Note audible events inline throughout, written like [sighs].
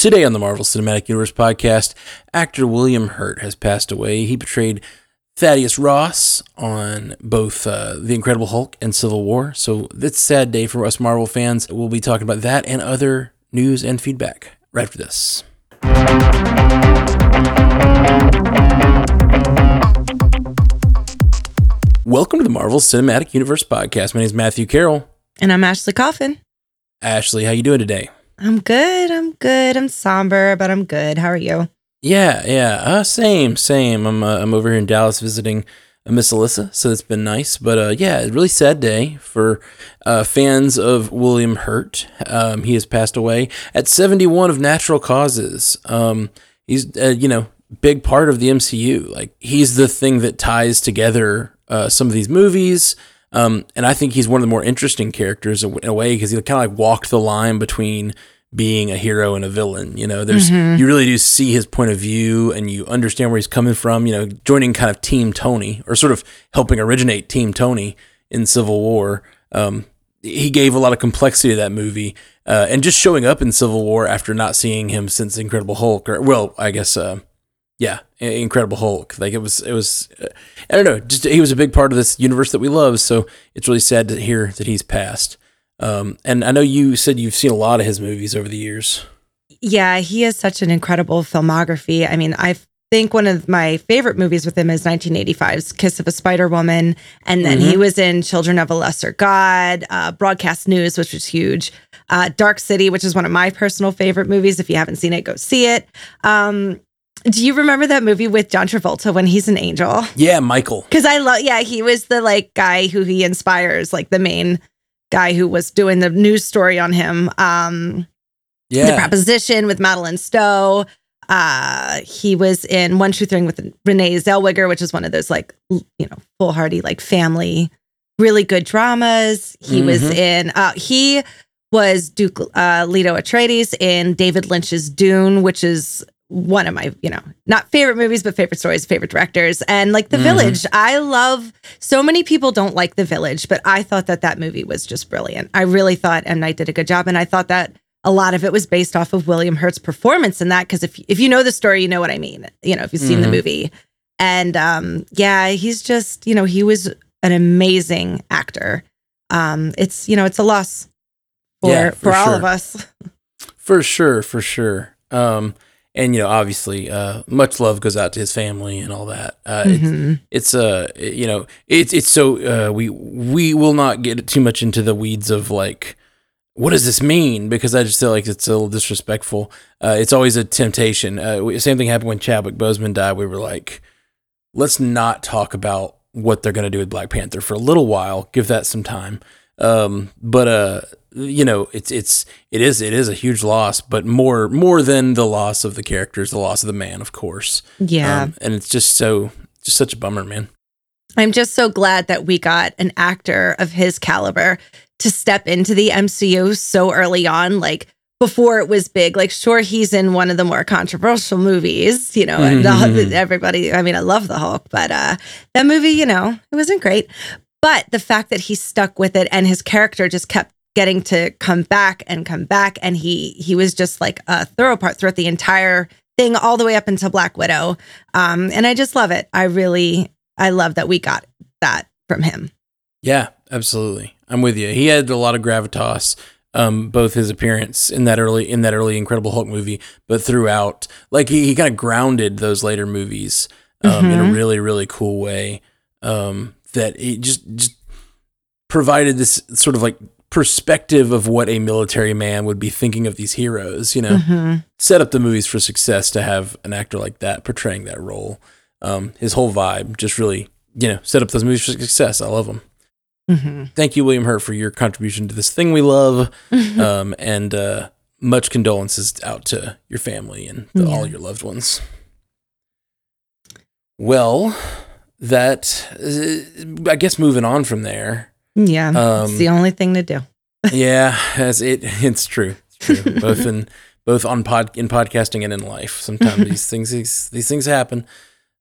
Today on the Marvel Cinematic Universe podcast, actor William Hurt has passed away. He portrayed Thaddeus Ross on both uh, The Incredible Hulk and Civil War. So it's a sad day for us Marvel fans. We'll be talking about that and other news and feedback right after this. Welcome to the Marvel Cinematic Universe podcast. My name is Matthew Carroll. And I'm Ashley Coffin. Ashley, how you doing today? I'm good. I'm good. I'm somber, but I'm good. How are you? Yeah, yeah. Uh, same, same. I'm uh, I'm over here in Dallas visiting uh, Miss Alyssa, so it's been nice. But uh, yeah, really sad day for uh, fans of William Hurt. Um, he has passed away at 71 of natural causes. Um, he's uh, you know big part of the MCU. Like he's the thing that ties together uh, some of these movies. Um, and I think he's one of the more interesting characters in a way because he kind of like walked the line between being a hero and a villain. You know, there's you really do see his point of view and you understand where he's coming from. You know, joining kind of Team Tony or sort of helping originate Team Tony in Civil War. Um, he gave a lot of complexity to that movie, uh, and just showing up in Civil War after not seeing him since Incredible Hulk, or well, I guess, uh, yeah, Incredible Hulk. Like it was, it was, uh, I don't know, just he was a big part of this universe that we love. So it's really sad to hear that he's passed. Um, and I know you said you've seen a lot of his movies over the years. Yeah, he has such an incredible filmography. I mean, I think one of my favorite movies with him is 1985's Kiss of a Spider Woman. And then he was in Children of a Lesser God, uh, Broadcast News, which was huge, uh, Dark City, which is one of my personal favorite movies. If you haven't seen it, go see it. Um, do you remember that movie with John Travolta when he's an angel? Yeah, Michael. Because I love, yeah, he was the like guy who he inspires, like the main guy who was doing the news story on him. Um, yeah. the proposition with Madeleine Stowe. Uh, he was in One True Thing with Renee Zellweger, which is one of those like you know full foolhardy like family, really good dramas. He was Mhm. in. Uh, he was Duke uh, Leto Atreides in David Lynch's Dune, which is one of my you know not favorite movies but favorite stories, favorite directors, and like The Mhm. Village. I love. So many people don't like The Village, but I thought that that movie was just brilliant. I really thought M Night did a good job, and I thought that a lot of it was based off of William Hurt's performance in that. Because if if you know the story, you know what I mean. You know if you've seen the Mhm. movie, and um, yeah, he's just you know he was an amazing actor. Um, it's you know it's a loss for Yeah, for, for all of us. [laughs] for sure, for sure. Um, and you know, obviously, uh, much love goes out to his family and all that. Uh, it's, Mhm. it's uh, you know, it's it's so uh, we we will not get too much into the weeds of like what does this mean because I just feel like it's a little disrespectful. Uh, it's always a temptation. Uh, same thing happened when Chadwick Boseman died. We were like, let's not talk about what they're gonna do with Black Panther for a little while. Give that some time. Um, but uh, you know, it's it's it is it is a huge loss, but more more than the loss of the characters, the loss of the man, of course. Yeah, Um, and it's just so just such a bummer, man. I'm just so glad that we got an actor of his caliber to step into the MCU so early on, like before it was big. Like, sure, he's in one of the more controversial movies, you know, and Mhm. the, [laughs] everybody, I mean, I love the Hulk, but uh, that movie, you know, it wasn't great. But the fact that he stuck with it and his character just kept getting to come back and come back, and he he was just like a thorough part throughout the entire thing, all the way up into Black Widow. Um, and I just love it. I really, I love that we got that from him. Yeah, absolutely. I'm with you. He had a lot of gravitas, um, both his appearance in that early in that early Incredible Hulk movie, but throughout, like he, he kind of grounded those later movies um, in a Mhm. really really cool way. Um, that it just just provided this sort of like perspective of what a military man would be thinking of these heroes. You know, Mhm. set up the movies for success to have an actor like that portraying that role. Um, his whole vibe just really, you know, set up those movies for success. I love them Mhm. thank you, William Hurt, for your contribution to this thing we love. Um, and uh, much condolences out to your family and the, all your loved ones. Well, that uh, I guess moving on from there. yeah, Um, it's the only thing to do. [laughs] Yeah, as it [laughs] it's true. It's true. both in both on pod in podcasting and in life. Sometimes these [laughs] things these, these things happen.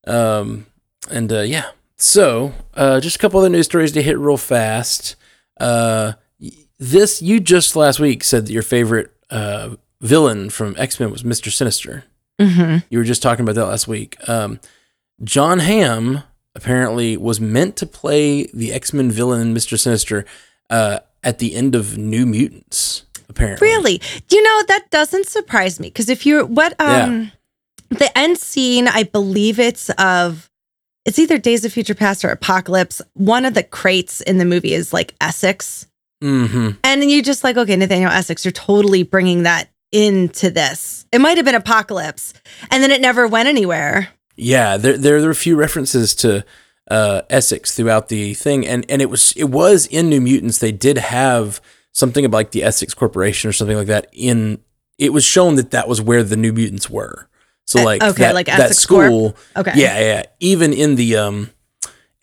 Um, and uh, yeah. So, uh, just a couple other news stories to hit real fast. Uh, this you just last week said that your favorite uh, villain from X Men was Mister Sinister. hmm You were just talking about that last week. Um, Jon Hamm apparently was meant to play the X Men villain Mister Sinister uh, at the end of New Mutants. Apparently, Really? You know, that doesn't surprise me because if you're what um the end scene, I believe it's of it's either Days of Future Past or Apocalypse. One of the crates in the movie is like Essex. Mm-hmm. And then you're just like, okay, Nathaniel Essex, you're totally bringing that into this. It might have been Apocalypse, and then it never went anywhere. Yeah, there, there there are a few references to uh, Essex throughout the thing, and and it was it was in New Mutants. They did have something about like the Essex Corporation or something like that. In it was shown that that was where the New Mutants were. So like okay, that, like that Essex Corp? school. Okay. Yeah, yeah. Even in the um,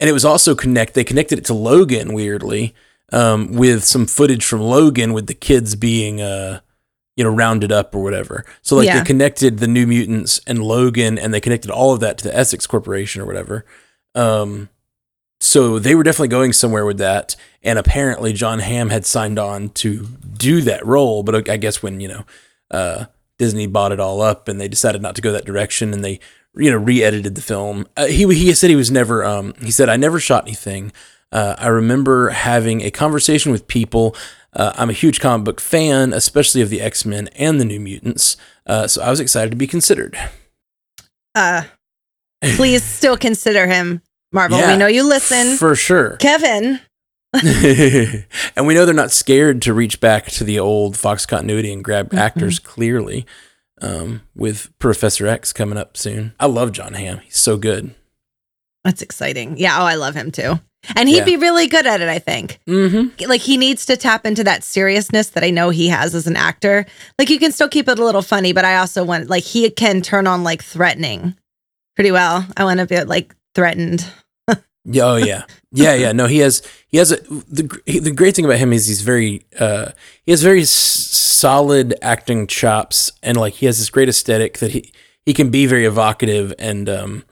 and it was also connect. They connected it to Logan weirdly, um, with some footage from Logan with the kids being uh, you know, rounded up or whatever. So like Yeah. they connected the New Mutants and Logan, and they connected all of that to the Essex Corporation or whatever. Um, so they were definitely going somewhere with that, and apparently Jon Hamm had signed on to do that role. But I guess when you know uh, Disney bought it all up and they decided not to go that direction, and they you know re-edited the film, uh, he he said he was never. Um, he said I never shot anything. Uh, I remember having a conversation with people. Uh, I'm a huge comic book fan, especially of the X Men and the New Mutants. Uh, so I was excited to be considered. Uh please [laughs] still consider him, Marvel. Yeah, we know you listen. for sure. Kevin. [laughs] and we know they're not scared to reach back to the old Fox continuity and grab Mm-hmm. actors clearly. Um, with Professor X coming up soon. I love Jon Hamm. He's so good. That's exciting. Yeah, oh, I love him too. And he'd Yeah. be really good at it, I think. Mm-hmm. Like he needs to tap into that seriousness that I know he has as an actor. Like you can still keep it a little funny, but I also want like he can turn on like threatening pretty well. I want to be like threatened. Oh yeah, yeah, yeah. No, he has he has a the he- the great thing about him is he's very uh he has very s- solid acting chops and like he has this great aesthetic that he he can be very evocative and um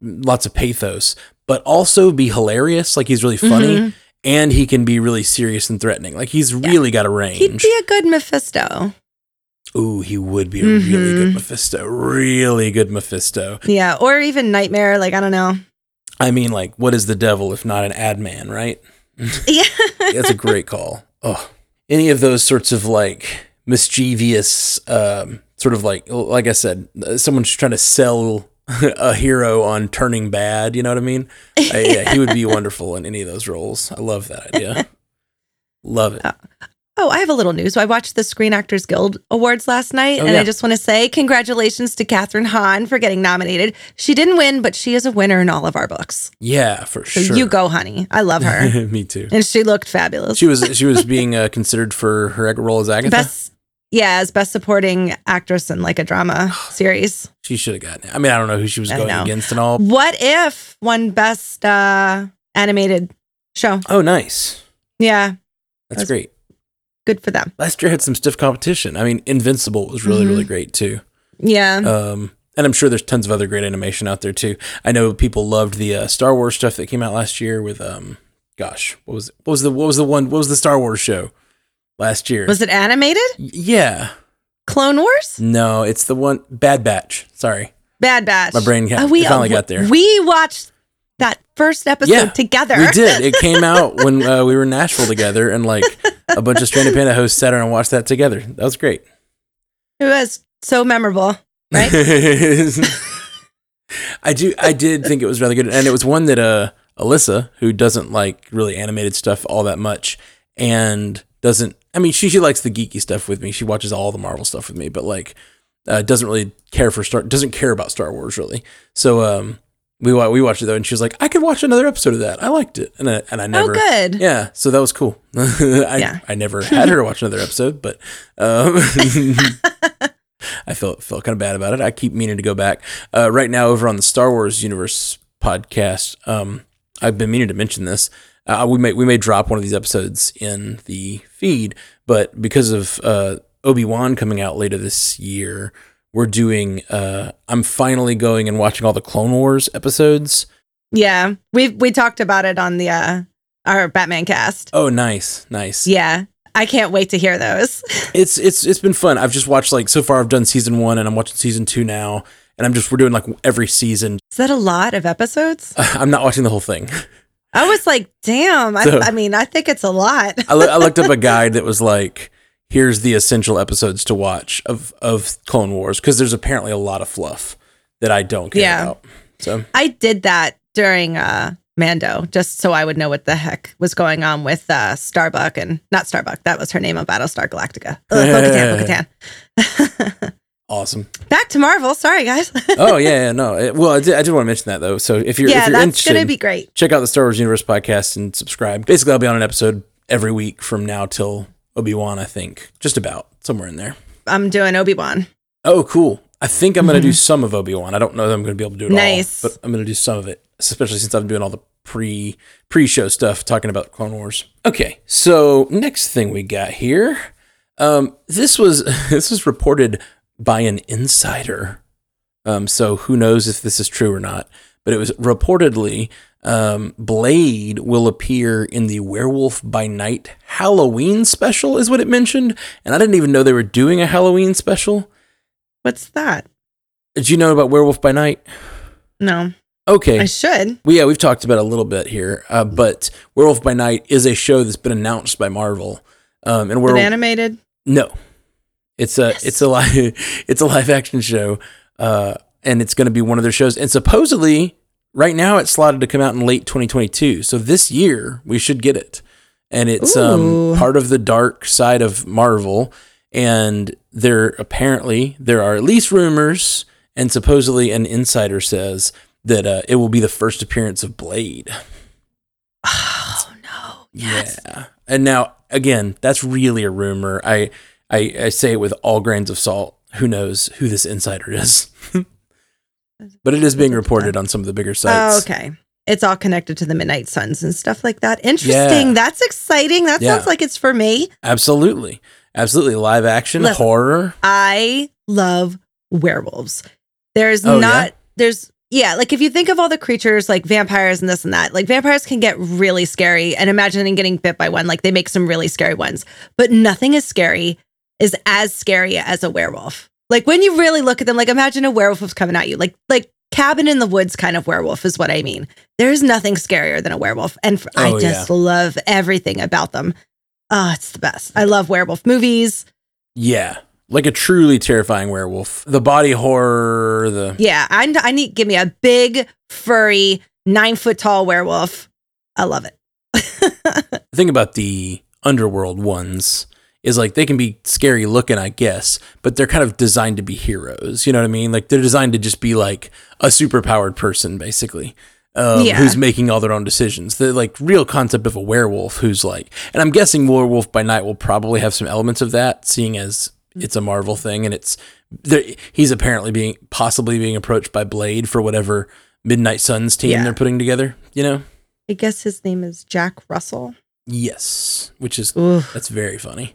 lots of pathos, but also be hilarious. Like he's really funny Mhm. and he can be really serious and threatening. Like he's really got a range. He'd be a good Mephisto. Ooh, he would be a really good Mhm. Mephisto. Really good Mephisto. Yeah, or even Nightmare. Like I don't know. I mean, like, what is the devil if not an ad man, right? [laughs] Yeah, That's a great call. Oh, any of those sorts of like mischievous, um, sort of like, like I said, uh, someone's trying to sell [laughs] a hero on turning bad. You know what I mean? Uh, yeah, he would be [laughs] wonderful in any of those roles. I love that idea. Love it. Oh, I have a little news. So I watched the Screen Actors Guild Awards last night, Oh, and yeah. I just want to say congratulations to Kathryn Hahn for getting nominated. She didn't win, but she is a winner in all of our books. Yeah, for So sure. you go, honey. I love her. [laughs] Me too. and she looked fabulous. She was she was being uh, considered for her role as Agatha. best, yeah, as best supporting actress in like a drama [sighs] series. She should have gotten it. I mean, I don't know who she was I going know. against and all. What if won best uh, animated show? Oh, nice. Yeah, That's That's- great. good for them. Last year had some stiff competition. I mean, Invincible was really, Mhm. really great too. Yeah, Um, and I'm sure there's tons of other great animation out there too. I know people loved the uh, Star Wars stuff that came out last year with um, gosh, what was what was the what was the one what was the Star Wars show last year? was it animated? Yeah, Clone Wars, no, it's the one Bad Batch. Sorry, Bad Batch. my brain got, Uh, we finally uh, got there. We watched that first episode Yeah, together. We did. It [laughs] came out when uh, we were in Nashville together, and like a bunch of Stranded Panda hosts sat around and watched that together. That was great. It was so memorable, right? [laughs] I do. I did think it was really good, and it was one that uh, Alyssa, who doesn't like really animated stuff all that much, and doesn't. I mean, she she likes the geeky stuff with me. She watches all the Marvel stuff with me, but like uh, doesn't really care for Star. Doesn't care about Star Wars really. So um, we we watched it though, and she was like, "I could watch another episode of that. I liked it," and I, and I never. oh, good. Yeah, so that was cool. [laughs] I, Yeah. I never had her watch another episode, but um, [laughs] I felt felt kind of bad about it. I keep meaning to go back. Uh, right now, over on the Star Wars Universe podcast, um, I've been meaning to mention this. Uh, we may we may drop one of these episodes in the feed, but because of uh, Obi Wan coming out later this year, we're doing. Uh, I'm finally going and watching all the Clone Wars episodes. Yeah, we we talked about it on the uh our Batman cast. Oh, nice, nice. Yeah, I can't wait to hear those. [laughs] It's it's it's been fun. I've just watched like so far. I've done season one, and I'm watching season two now. And I'm just we're doing like every season. Is that a lot of episodes? [laughs] I'm not watching the whole thing. [laughs] I was like, damn. I, So- I mean, I think it's a lot. I, loo- I looked up a [laughs] guide that was like, here's the essential episodes to watch of of Clone Wars because there's apparently a lot of fluff that I don't care Yeah. about. So I did that during uh Mando, just so I would know what the heck was going on with uh Starbuck and not Starbuck. That was her name on Battlestar Galactica. Ugh, Bo-Katan, Bo-Katan. [laughs] awesome. Back to Marvel. Sorry, guys. Oh yeah, yeah [laughs] no. It- well, I did, I did want to mention that though. So if you're yeah, if you're that's interested, gonna be great. check out the Star Wars Universe podcast and subscribe. Basically, I'll be on an episode every week from now till Obi Wan. I think just about somewhere in there. I'm doing Obi Wan. Oh, cool. I think I'm going to do some of Obi Wan. I don't know that I'm going to be able to do it Mm-hmm. Nice. all, but I'm going to do some of it, especially since I'm doing all the pre pre show stuff talking about Clone Wars. Okay, so next thing we got here, um, this was [laughs] this was reported by an insider. Um, so who knows if this is true or not? But it was reportedly um, Blade will appear in the Werewolf by Night Halloween special, is what it mentioned. And I didn't even know they were doing a Halloween special. What's that? Did you know about Werewolf by Night? No, Okay. I should. well, yeah, we've talked about a little bit here, uh, but Werewolf by Night is a show that's been announced by Marvel. Um, and we're animated. no, it's a it's a live [laughs] it's a live action show, uh, and it's going to be one of their shows. And supposedly, right now, it's slotted to come out in late 2022. So this year, we should get it. And it's um, part of the dark side of Marvel. And there apparently there are at least rumors, and supposedly an insider says that uh, it will be the first appearance of Blade. Oh no. Yes. Yeah. And now again, that's really a rumor. I, I I say it with all grains of salt. Who knows who this insider is? [laughs] but it is being reported on some of the bigger Oh, sites. okay. It's all connected to the Midnight Suns and stuff like that. Interesting. Yeah. That's exciting. That Yeah. sounds like it's for me. Absolutely. Absolutely. Live action horror. I love werewolves. There's Oh, not yeah? there's yeah, like if you think of all the creatures like vampires and this and that, like vampires can get really scary. And imagining getting bit by one, like they make some really scary ones. But nothing is scary is as scary as a werewolf. Like when you really look at them, like imagine a werewolf was coming at you, like like cabin in the woods kind of werewolf is what I mean. There's nothing scarier than a werewolf, and f- I Oh, just love everything about them. Oh, it's the best. I love werewolf movies. Yeah. Like a truly terrifying werewolf. The body horror, the Yeah, I, I need give me a big furry nine foot tall werewolf. I love it. [laughs] Think about the underworld ones is like they can be scary looking, I guess, but they're kind of designed to be heroes. You know what I mean? Like they're designed to just be like a superpowered person, basically, um, Yeah. who's making all their own decisions. The like real concept of a werewolf who's like, and I'm guessing Werewolf by Night will probably have some elements of that, seeing as it's a Marvel thing and it's there, he's apparently being possibly being approached by Blade for whatever Midnight Suns team Yeah. they're putting together. You know? I guess his name is Jack Russell. Yes, which is Ooh, that's very funny.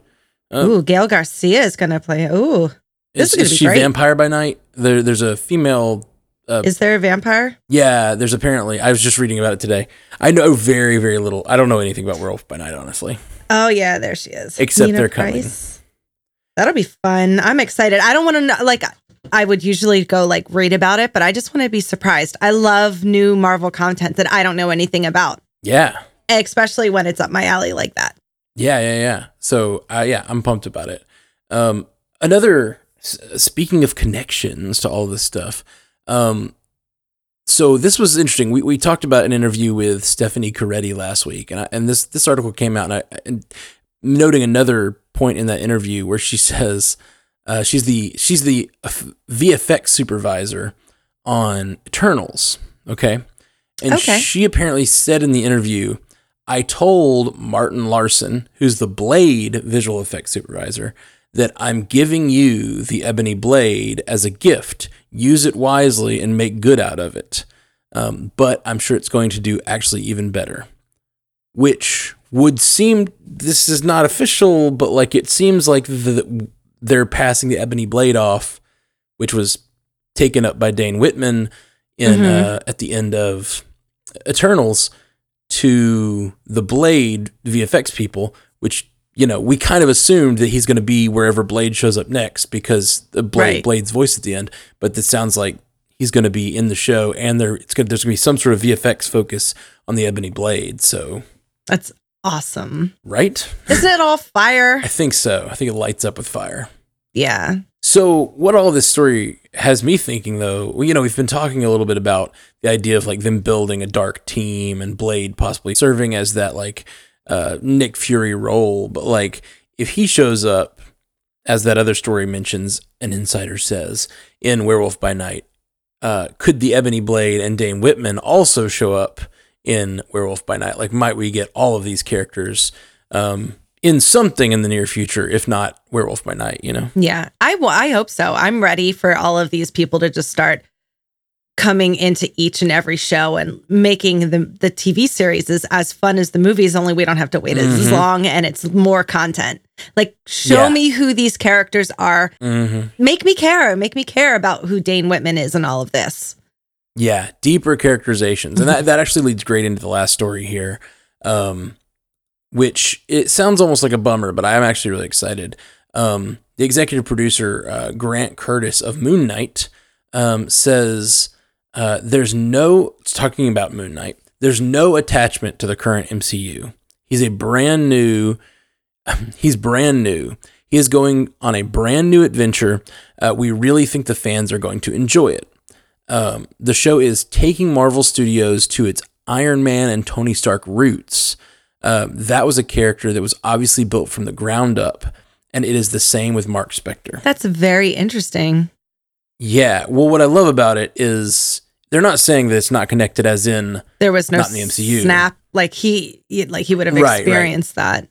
Oh. ooh, Gail Garcia is gonna play. Ooh, This is gonna be she great. vampire by night? There, there's a female. Uh, is there a vampire? yeah, there's apparently. I was just reading about it today. I know very, very little. I don't know anything about Werewolf by Night, honestly. Oh yeah, there she is. Except they're coming. That'll be fun. I'm excited. I don't want to know. Like, I would usually go like read about it, but I just want to be surprised. I love new Marvel content that I don't know anything about, Yeah, especially when it's up my alley like that. Yeah, yeah, yeah. So, uh, yeah, I'm pumped about it. Um, another. Speaking of connections to all this stuff, um, so this was interesting. We, we talked about an interview with Stephane Ceretti last week, and I, and this this article came out, and, I, and noting another point in that interview where she [laughs] says uh, she's the she's the VFX supervisor on Eternals. Okay, and Okay. she apparently said in the interview, "I told Martin Larson, who's the Blade visual effects supervisor." That I'm giving you the ebony blade as a gift. Use it wisely and make good out of it. Um, but I'm sure it's going to do actually even better which would seem this is not official, but like it seems like the, they're passing the ebony blade off, which was taken up by Dane Whitman in Mhm. uh, at the end of Eternals to the Blade VFX people, which you know, we kind of assumed that he's going to be wherever Blade shows up next because the Blade, Right. Blade's voice at the end. But this sounds like he's going to be in the show, and there it's gonna, there's going to be some sort of VFX focus on the Ebony Blade. So, That's awesome. right? Isn't it all fire? I think so. I think it lights up with fire. Yeah. So, what all this story has me thinking, though, you know, we've been talking a little bit about the idea of like them building a dark team and Blade possibly serving as that like uh, Nick Fury role. But like, if he shows up, as that other story mentions, an insider says in Werewolf by Night, uh, could the Ebony Blade and Dane Whitman also show up in Werewolf by Night? Like, might we get all of these characters? Um, in something in the near future, if not Werewolf by Night, you know? Yeah. I w- I hope so. I'm ready for all of these people to just start coming into each and every show and making the the TV series is as fun as the movies only we don't have to wait as Mhm. long and it's more content. Like show Yeah. me who these characters are. Mm-hmm. Make me care. Make me care about who Dane Whitman is and all of this. Yeah, deeper characterizations, and that that actually leads great into the last story here, um, which it sounds almost like a bummer, but I'm actually really excited. Um, the executive producer uh, Grant Curtis of Moon Knight um, says uh, there's no talking about Moon Knight. There's no attachment to the current MCU. He's a brand new. [laughs] He's brand new. He is going on a brand new adventure. Uh, we really think the fans are going to enjoy it. Um, the show is taking Marvel Studios to its Iron Man and Tony Stark roots. Uh, that was a character that was obviously built from the ground up, and it is the same with Marc Spector. That's very interesting. Yeah. Well, what I love about it is they're not saying that it's not connected, as in There was no Not in the MCU. snap like he like he would have Right, right. experienced that.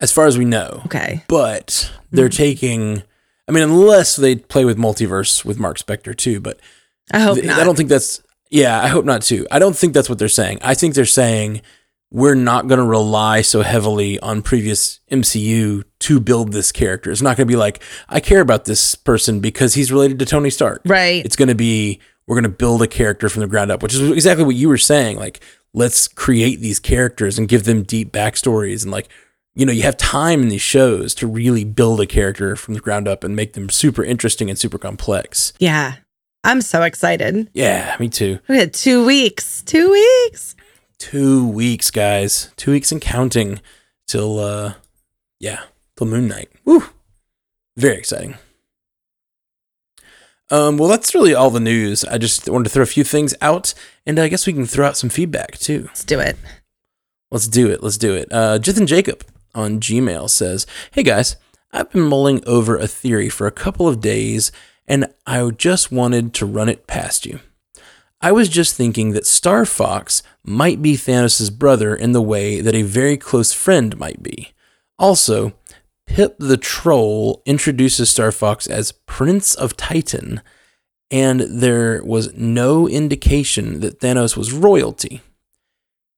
as far as we know. Okay. But they're Mhm. taking. I mean, unless they play with multiverse with Marc Spector too, but I hope Th- not. I don't think that's. Yeah, I hope not too. I don't think that's what they're saying. I think they're saying we're not going to rely so heavily on previous MCU to build this character. It's not going to be like I care about this person because he's related to Tony Stark. right. It's going to be we're going to build a character from the ground up, which is exactly what you were saying. Like let's create these characters and give them deep backstories and like you know you have time in these shows to really build a character from the ground up and make them super interesting and super complex. Yeah. I'm so excited. Yeah, me too. We had two weeks. Two weeks. Two weeks, guys. Two weeks and counting till uh yeah, till Moon Knight. Woo. Very exciting. Um, well, that's really all the news. I just wanted to throw a few things out, and I guess we can throw out some feedback too. Let's do it. Let's do it. Let's do it. Uh, Jithan Jacob on Gmail says, Hey guys, I've been mulling over a theory for a couple of days and I just wanted to run it past you. I was just thinking that Star Fox might be Thanos' brother in the way that a very close friend might be. Also, Pip the Troll introduces Star Fox as Prince of Titan, and there was no indication that Thanos was royalty.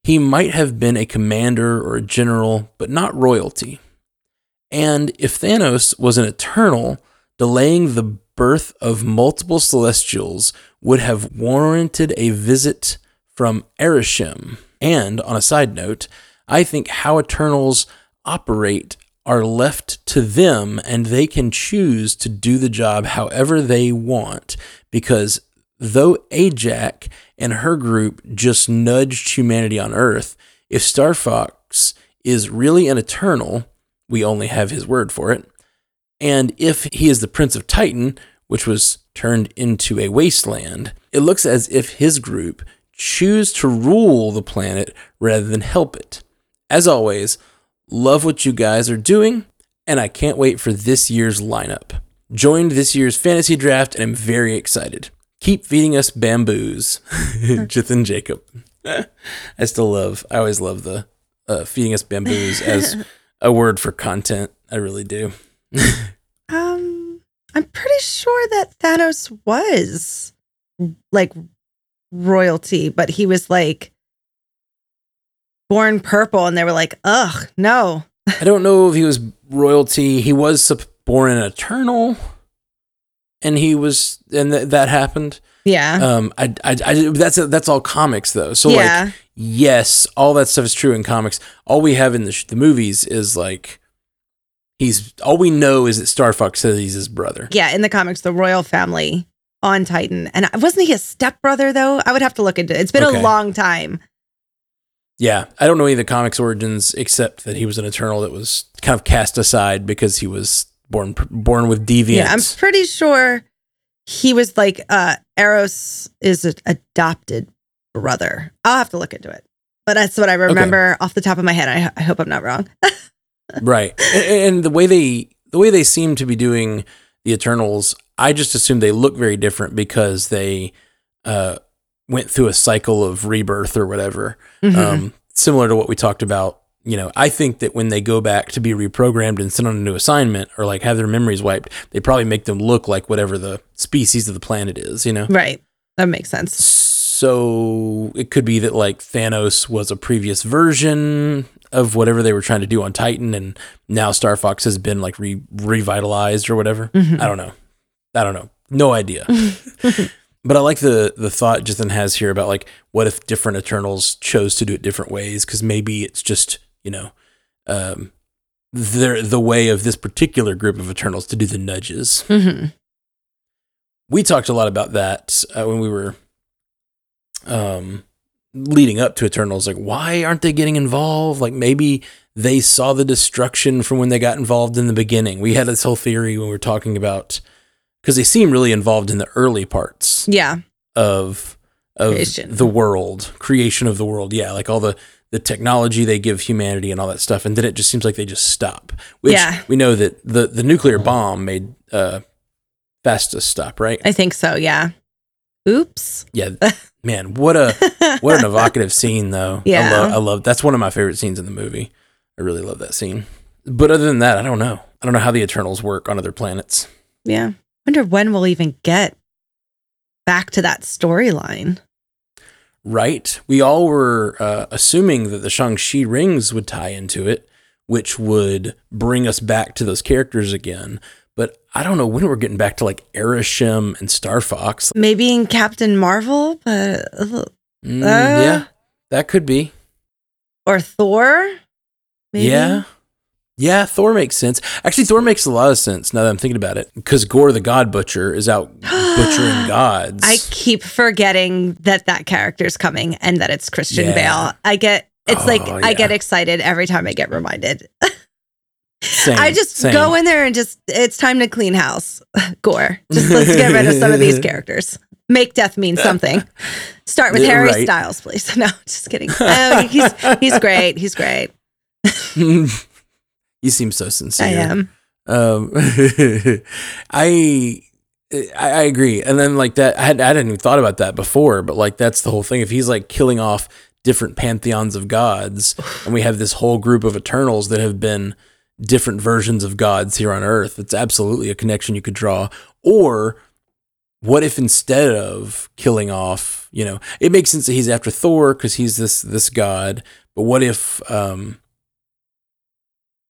He might have been a commander or a general, but not royalty. And if Thanos was an eternal, delaying the birth of multiple celestials would have warranted a visit from Arishem. And on a side note, I think how Eternals operate are left to them and they can choose to do the job however they want because though Ajak and her group just nudged humanity on Earth, if Star Fox is really an Eternal, we only have his word for it, and if he is the Prince of Titan, which was turned into a wasteland, it looks as if his group choose to rule the planet rather than help it. As always, love what you guys are doing, and I can't wait for this year's lineup. Joined this year's fantasy draft and I'm very excited. Keep feeding us bamboos. [laughs] Jithan Jacob. [laughs] I still love, I always love the uh, feeding us bamboos as [laughs] a word for content. I really do. [laughs] Um, I'm pretty sure that Thanos was like royalty, but he was like born purple, and they were like, "Ugh, no." [laughs] I don't know if he was royalty. He was born an eternal, and he was, and th- that happened. Yeah, Um, I, I, I that's that's all comics though. So yeah, like, yes, all that stuff is true in comics. All we have in the sh- the movies is like He's all we know is that Star Fox says he's his brother. Yeah, in the comics, the royal family on Titan. And wasn't he a stepbrother though? I would have to look into it. It's been Okay. a long time. Yeah, I don't know any of the comics origins except that he was an Eternal that was kind of cast aside because he was born born with deviance. Yeah, I'm pretty sure he was like uh Eros is an adopted brother. I'll have to look into it. But that's what I remember off the top of my head. I, I hope I'm not wrong. [laughs] right, and, and the way they the way they seem to be doing the Eternals, I just assume they look very different because they uh, went through a cycle of rebirth or whatever. Mhm. um, similar to what we talked about. You know, I think that when they go back to be reprogrammed and sent on a new assignment or like have their memories wiped, they probably make them look like whatever the species of the planet is, you know? right. That makes sense. So it could be that like Thanos was a previous version of whatever they were trying to do on Titan and now Star Fox has been like re- revitalized or whatever. Mhm. I don't know. I don't know. No idea. [laughs] But I like the the thought Jathan has here about like what if different Eternals chose to do it different ways because maybe it's just you know um, the the way of this particular group of Eternals to do the nudges. Mhm. We talked a lot about that uh, when we were um, leading up to Eternals. Like, why aren't they getting involved? Like, maybe they saw the destruction from when they got involved in the beginning. We had this whole theory when we were talking about because they seem really involved in the early parts Yeah. of of Creation. the world, creation of the world. Yeah, like all the the technology they give humanity and all that stuff, and then it just seems like they just stop. Which Yeah. we know that the the nuclear bomb made uh, Phastos stop, right? I think so. Yeah. Oops. Yeah, [laughs] man, what a what an [laughs] evocative scene though. Yeah. I love, I love that's one of my favorite scenes in the movie. I really love that scene. But other than that, I don't know. I don't know how the Eternals work on other planets. Yeah. Wonder when we'll even get back to that storyline. Right. We all were uh, assuming that the Shang-Chi rings would tie into it, which would bring us back to those characters again. I don't know when we're getting back to like Arishem and Star Fox. Maybe in Captain Marvel, but uh, Mm, Uh. yeah, that could be. or Thor. Maybe? Yeah. Yeah, Thor makes sense. Actually, Thor makes a lot of sense now that I'm thinking about it. Because Gorr the God Butcher is out [gasps] butchering gods. I keep forgetting that that character's coming and that it's Christian Yeah. Bale. I get it's like Oh, I get excited every time I get reminded. [laughs] Same, I just same. go in there and just it's time to clean house. [laughs] Gorr. Just let's get rid of some of these [laughs] characters. Make death mean something. Start with Harry right. Styles, please. [laughs] No, just kidding. Oh, he's he's great. He's great. you seem so sincere. I am. Um, I, I I agree, and then like that, I had I hadn't even thought about that before, but like that's the whole thing. If he's like killing off different pantheons of gods, and we have this whole group of Eternals that have been different versions of gods here on Earth, it's absolutely a connection you could draw. Or what if instead of killing off, you know, it makes sense that he's after Thor because he's this this god, but what if um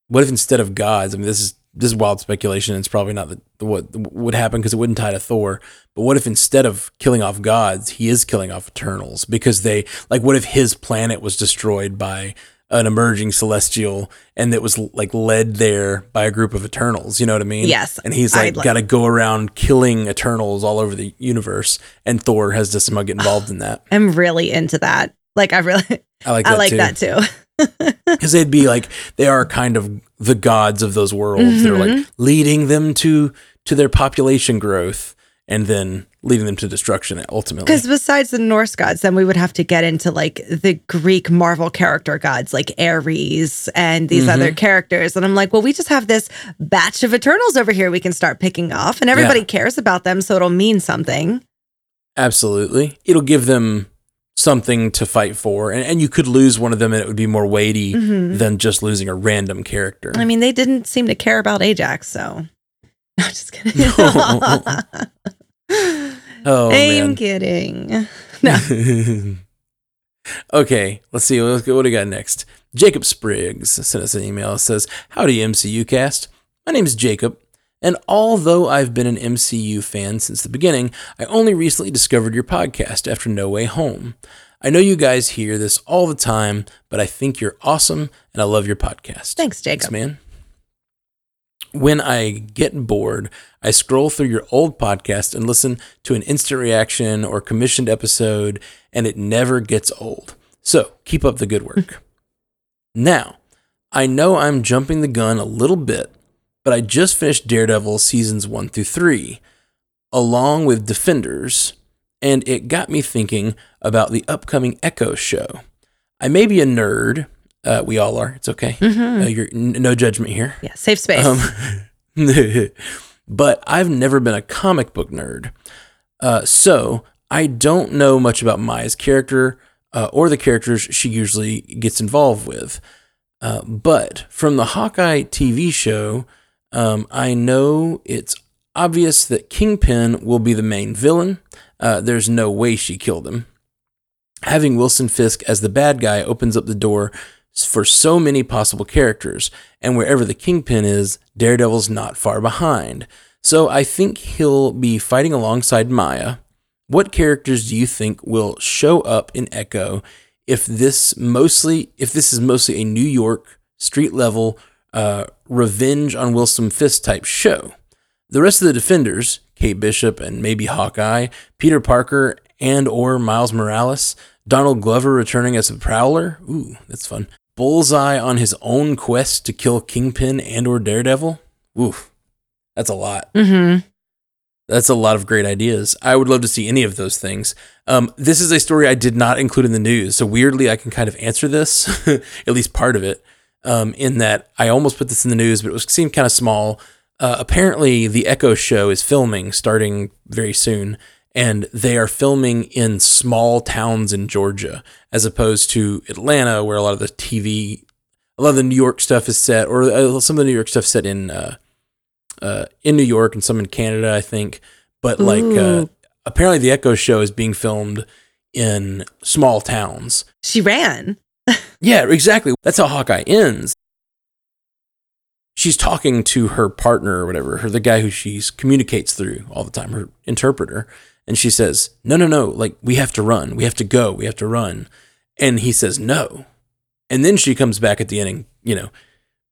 what if instead of gods, I mean, this is this is wild speculation. It's probably not the, the what would happen because it wouldn't tie to Thor. But what if instead of killing off gods, he is killing off Eternals because they like what if his planet was destroyed by an emerging celestial and that was like led there by a group of Eternals? You know what I mean? Yes, And he's like got to go around killing Eternals all over the universe, and Thor has to somehow get involved [sighs] in that. I'm really into that. Like I really I like [laughs] I that like too. that too. [laughs] because they'd be like they are kind of the gods of those worlds. They're Mm-hmm. like leading them to to their population growth and then leading them to destruction ultimately. Because besides the Norse gods, then we would have to get into like the Greek Marvel character gods like Ares and these other Mm-hmm. characters. And I'm like, well, we just have this batch of Eternals over here we can start picking off, and everybody Yeah. cares about them, so it'll mean something. Absolutely, it'll give them something to fight for, and, and you could lose one of them, and it would be more weighty than just losing a random character. Mm-hmm. I mean, they didn't seem to care about Ajax, so. [laughs] No, just kidding. [laughs] oh I'm man. kidding. [laughs] No. okay, let's see. Let's go. What do we got next? Jacob Spriggs sent us an email. It says, Howdy, MCU cast. My name is Jacob, and although I've been an MCU fan since the beginning, I only recently discovered your podcast after No Way Home. I know you guys hear this all the time, but I think you're awesome, and I love your podcast. Thanks, Jacob. Thanks, man. When I get bored, I scroll through your old podcast and listen to an instant reaction or commissioned episode, and it never gets old. So keep up the good work. [laughs] now, I know I'm jumping the gun a little bit, but I just finished Daredevil seasons one through three, along with Defenders, and it got me thinking about the upcoming Echo show. I may be a nerd. Uh, we all are. It's okay. Uh, you're, n- no judgment here. Yeah, safe space. Um, [laughs] but I've never been a comic book nerd. Uh, so I don't know much about Maya's character uh, or the characters she usually gets involved with. Uh, but from the Hawkeye TV show, um, I know it's obvious that Kingpin will be the main villain. Uh, there's no way she killed him. Having Wilson Fisk as the bad guy opens up the door for so many possible characters, and wherever the Kingpin is, Daredevil's not far behind. So I think he'll be fighting alongside Maya. What characters do you think will show up in Echo if this mostly if this is mostly a New York street level uh, revenge on Wilson Fisk type show? The rest of the defenders, Kate Bishop and maybe Hawkeye, Peter Parker and or Miles Morales, Donald Glover returning as a Prowler. Ooh, that's fun. Bullseye on his own quest to kill Kingpin and or Daredevil. Oof, that's a lot. mm-hmm. That's a lot of great ideas. I would love to see any of those things. Um, this is a story I did not include in the news, so weirdly, I can kind of answer this, [laughs] at least part of it, um, in that I almost put this in the news, but it was seemed kind of small. Uh, apparently, the Echo Show is filming starting very soon, and they are filming in small towns in Georgia, as opposed to Atlanta, where a lot of the TV, a lot of the New York stuff is set, or uh, some of the New York stuff set in uh, uh, in New York and some in Canada, I think. But like, uh, apparently, the Echo Show is being filmed in small towns. She ran. [laughs] Yeah, exactly. That's how Hawkeye ends. She's talking to her partner or whatever, her the guy who she communicates through all the time, her interpreter, and she says, "No, no, no! Like we have to run. We have to go. We have to run." And he says, "No." And then she comes back at the end and, you know,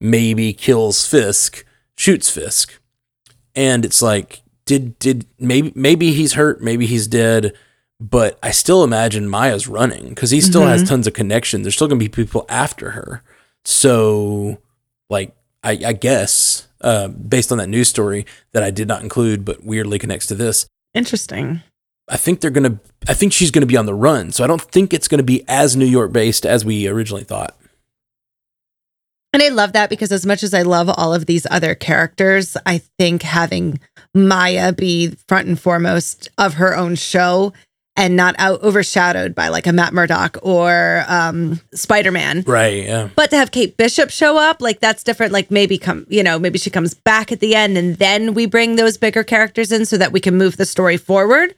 maybe kills Fisk, shoots Fisk. And it's like, did did maybe maybe he's hurt, maybe he's dead, but I still imagine Maya's running because he still has tons of connection. There's still gonna be people after her. So, like, I, I guess, uh, based on that news story that I did not include, but weirdly connects to this, Interesting. I think they're gonna. I think she's gonna be on the run. So I don't think it's gonna be as New York based as we originally thought. And I love that because as much as I love all of these other characters, I think having Maya be front and foremost of her own show and not out overshadowed by like a Matt Murdock or um, Spider Man. Right. Yeah. But to have Kate Bishop show up, like that's different. Like maybe come, you know, maybe she comes back at the end and then we bring those bigger characters in so that we can move the story forward.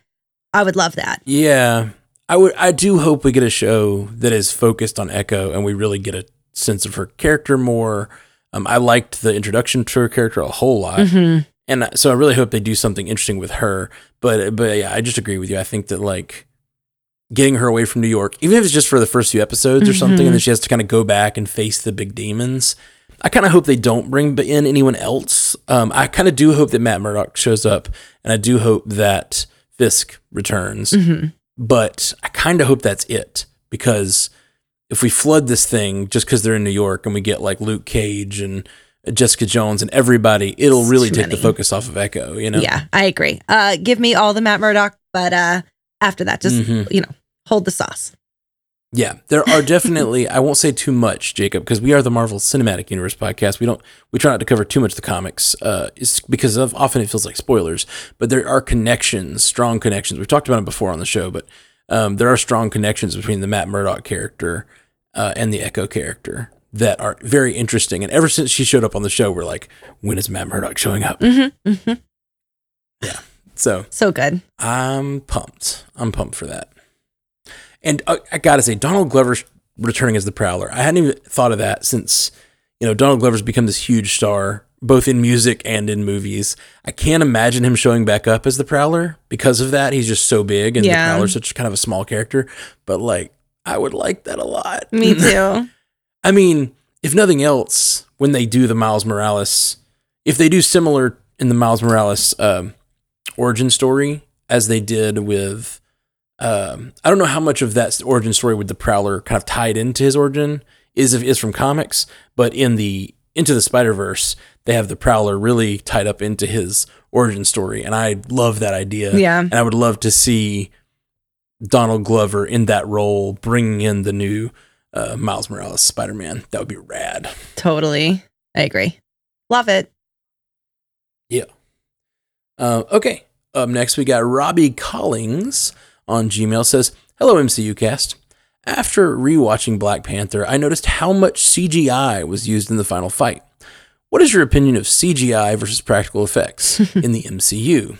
I would love that. Yeah. I would. I do hope we get a show that is focused on Echo and we really get a sense of her character more. Um, I liked the introduction to her character a whole lot. Mhm. And so I really hope they do something interesting with her. But but yeah, I just agree with you. I think that like getting her away from New York, even if it's just for the first few episodes or something, and then she has to kind of go back and face the big demons. I kind of hope they don't bring in anyone else. Um, I kind of do hope that Matt Murdock shows up, and I do hope that Fisk returns. Mhm. But I kind of hope that's it because if we flood this thing just because they're in New York and we get like Luke Cage and Jessica Jones and everybody, it'll really take the focus off of Echo. You know? Yeah, I agree. Uh, give me all the Matt Murdock, but uh, after that, just Mhm. you know, hold the sauce. Yeah, there are definitely. I won't say too much, Jacob, because we are the Marvel Cinematic Universe podcast. We don't. We try not to cover too much the comics, uh, it's because of, often it feels like spoilers. But there are connections, strong connections. We've talked about it before on the show, but um, there are strong connections between the Matt Murdock character uh, and the Echo character that are very interesting. And ever since she showed up on the show, we're like, when is Matt Murdock showing up? Mm-hmm, mm-hmm. So So good. I'm pumped. I'm pumped for that. And uh, I gotta say, Donald Glover returning as the Prowler. I hadn't even thought of that since you know Donald Glover's become this huge star, both in music and in movies. I can't imagine him showing back up as the Prowler because of that. He's just so big, and Yeah. the Prowler's such kind of a small character. But like, I would like that a lot. Me [laughs] too. I mean, if nothing else, when they do the Miles Morales, if they do similar in the Miles Morales um, origin story as they did with, um, I don't know how much of that origin story with the Prowler kind of tied into his origin is is from comics, but in the Into the Spider Verse, they have the Prowler really tied up into his origin story, and I love that idea. Yeah. and I would love to see Donald Glover in that role, bringing in the new uh, Miles Morales Spider Man. That would be rad. Totally. I agree. Love it. Yeah. Uh, okay. Up next, we got Robbie Collings on Gmail says, Hello, MCU cast. After rewatching Black Panther, I noticed how much CGI was used in the final fight. What is your opinion of CGI versus practical effects [laughs] in the MCU?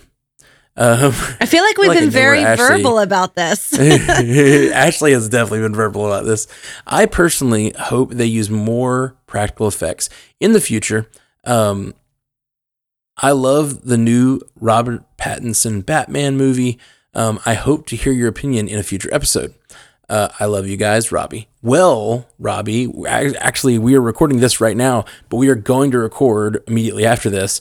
Um, I feel like we've like been very Ashley- verbal about this. [laughs] [laughs] Ashley has definitely been verbal about this. I personally hope they use more practical effects in the future. Um, I love the new Robert Pattinson Batman movie. Um, I hope to hear your opinion in a future episode. Uh, I love you guys, Robbie. Well, Robbie, actually, we are recording this right now, but we are going to record immediately after this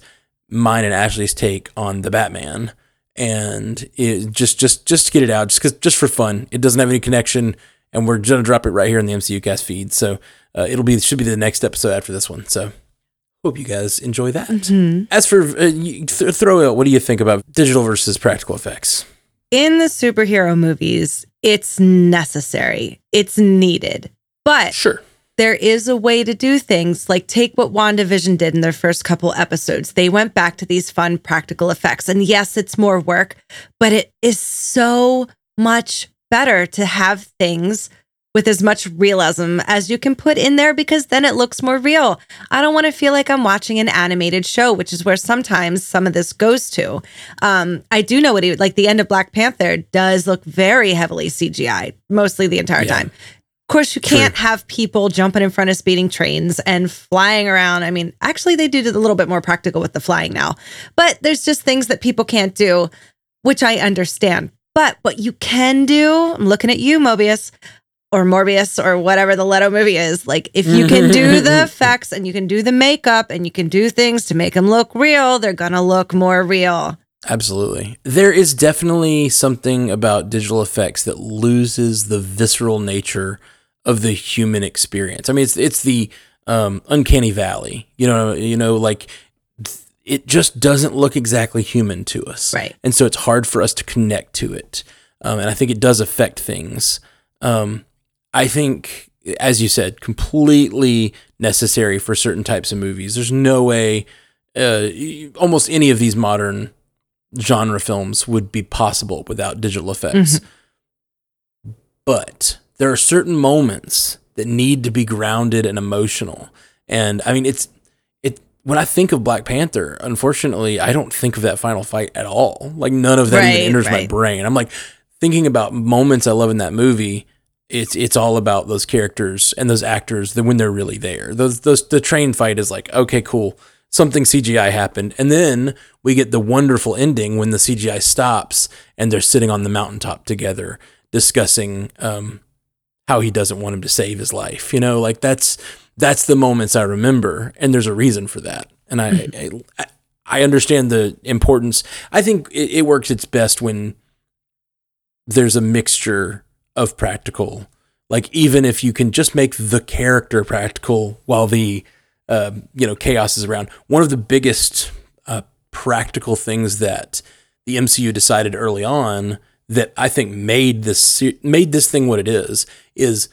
mine and Ashley's take on the Batman, and it, just just just to get it out, just 'cause- just for fun. It doesn't have any connection, and we're gonna drop it right here in the MCU Cast feed. So uh, it'll be should be the next episode after this one. So hope you guys enjoy that. Mhm. As for uh, th- throw out, what do you think about digital versus practical effects? In the superhero movies, it's necessary, it's needed. But Sure. There is a way to do things like take what WandaVision did in their first couple episodes. They went back to these fun practical effects. And yes, it's more work, but it is so much better to have things with as much realism as you can put in there because then it looks more real. I don't want to feel like I'm watching an animated show, which is where sometimes some of this goes to. Um, I do know what he like the end of Black Panther does look very heavily CGI, mostly the entire Yeah. time. Of course, you can't have people jumping in front of speeding trains and flying around. I mean, actually, they do it a little bit more practical with the flying now, but there's just things that people can't do, which I understand. But what you can do, I'm looking at you, Mobius or Morbius or whatever the Leto movie is. Like, if you can do [laughs] the effects and you can do the makeup and you can do things to make them look real, they're going to look more real. Absolutely. There is definitely something about digital effects that loses the visceral nature of the human experience. I mean, it's it's the um, uncanny valley. You know, you know, like it just doesn't look exactly human to us, Right. And so it's hard for us to connect to it. Um, and I think it does affect things. Um, I think, as you said, completely necessary for certain types of movies. There's no way uh, almost any of these modern genre films would be possible without digital effects. But there are certain moments that need to be grounded and emotional. And I mean, it's it when I think of Black Panther, unfortunately, I don't think of that final fight at all. Like none of that Right, even enters my brain. I'm like thinking about moments I love in that movie. It's it's all about those characters and those actors that when they're really there. Those those the train fight is like, okay, cool. Something CGI happened. And then we get the wonderful ending when the CGI stops and they're sitting on the mountaintop together discussing um, how he doesn't want him to save his life. You know, like that's that's the moments I remember, and there's a reason for that. And I I, I understand the importance. I think it, it works its best when there's a mixture of practical. Like even if you can just make the character practical while the uh, you know chaos is around. One of the biggest uh, practical things that the MCU decided early on that I think made this made this thing what it is is